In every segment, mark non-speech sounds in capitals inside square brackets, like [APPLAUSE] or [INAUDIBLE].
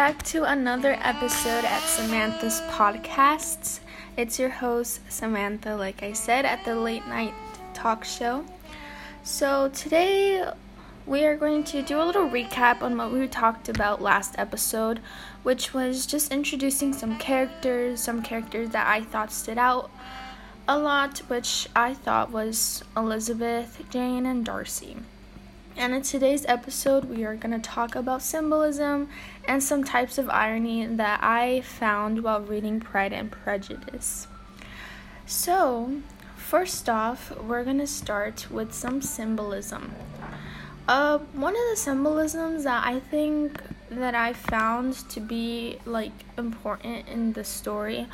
back to another episode at Samantha's Podcasts. It's your host, Samantha, like I said, at the late night talk show. So, today we are going to do a little recap on what we talked about last episode, which was just introducing some characters, some characters that I thought stood out a lot, which I thought was Elizabeth, Jane, and Darcy. And in today's episode, we are going to talk about symbolism and some types of irony that I found while reading Pride and Prejudice. So, first off, we're going to start with some symbolism. Uh, one of the symbolisms that I think that I found to be like important in the story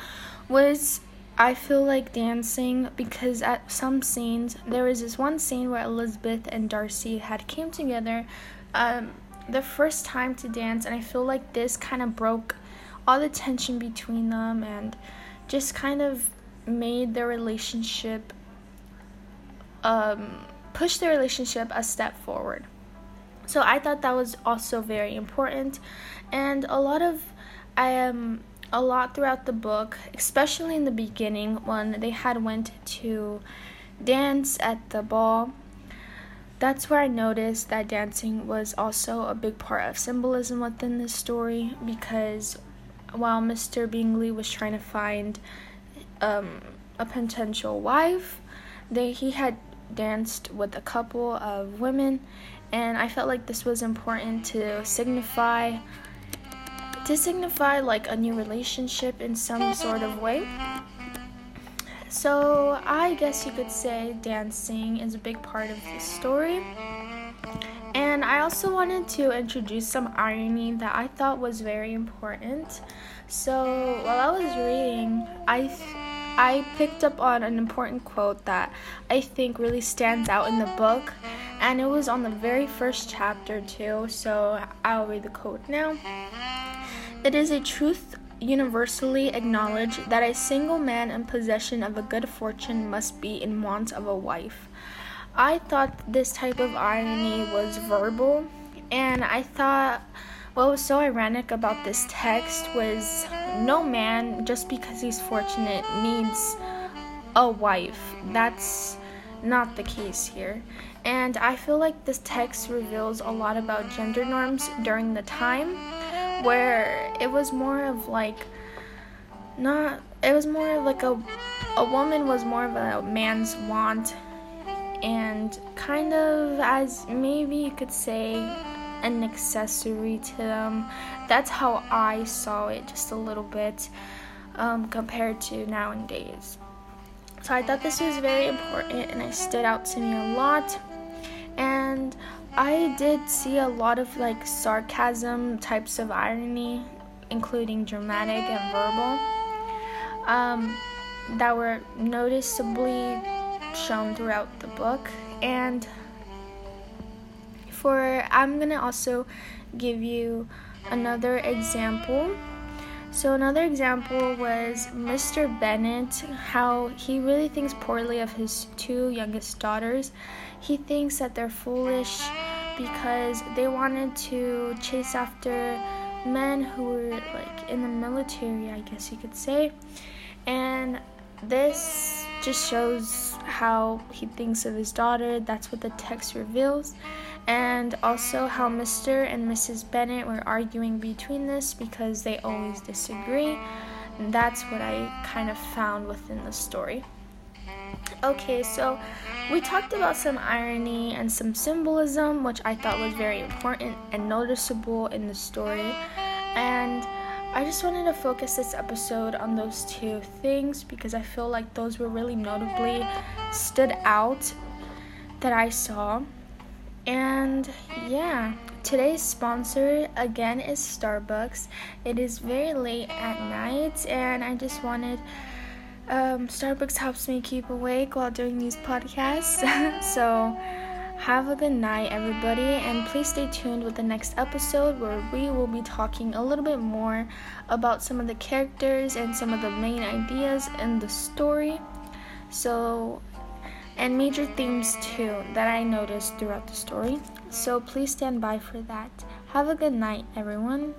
was I feel like dancing because at some scenes there was this one scene where Elizabeth and Darcy had came together um, the first time to dance, and I feel like this kind of broke all the tension between them and just kind of made their relationship um, push their relationship a step forward. So I thought that was also very important, and a lot of I am. Um, a lot throughout the book, especially in the beginning when they had went to dance at the ball. That's where I noticed that dancing was also a big part of symbolism within this story because while Mr. Bingley was trying to find um, a potential wife, they he had danced with a couple of women, and I felt like this was important to signify to signify like a new relationship in some sort of way. So, I guess you could say dancing is a big part of the story. And I also wanted to introduce some irony that I thought was very important. So, while I was reading, I th- I picked up on an important quote that I think really stands out in the book, and it was on the very first chapter, too. So, I'll read the quote now. It is a truth universally acknowledged that a single man in possession of a good fortune must be in want of a wife. I thought this type of irony was verbal, and I thought what was so ironic about this text was no man, just because he's fortunate, needs a wife. That's not the case here. And I feel like this text reveals a lot about gender norms during the time where it was more of like not it was more of like a a woman was more of a man's want. And kind of as maybe you could say an accessory to them. That's how i saw it just a little bit um, compared to nowadays. So i thought this was very important and it stood out to me a lot and I did see a lot of like sarcasm types of irony, including dramatic and verbal, um, that were noticeably shown throughout the book. And for I'm gonna also give you another example. So, another example was Mr. Bennet, how he really thinks poorly of his two youngest daughters. He thinks that they're foolish because they wanted to chase after men who were like in the military, I guess you could say. And this just shows how he thinks of his daughter. That's what the text reveals. And also how Mr. and Mrs. Bennet were arguing between this because they always disagree. And that's what I kind of found within the story. Okay, so we talked about some irony and some symbolism, which I thought was very important and noticeable in the story. And I just wanted to focus this episode on those two things because I feel like those were really notably stood out that I saw. And yeah, today's sponsor again is Starbucks. It is very late at night, and I just wanted um, Starbucks helps me keep awake while doing these podcasts. [LAUGHS] so, have a good night, everybody, and please stay tuned with the next episode where we will be talking a little bit more about some of the characters and some of the main ideas in the story. So, and major themes too that I noticed throughout the story. So, please stand by for that. Have a good night, everyone.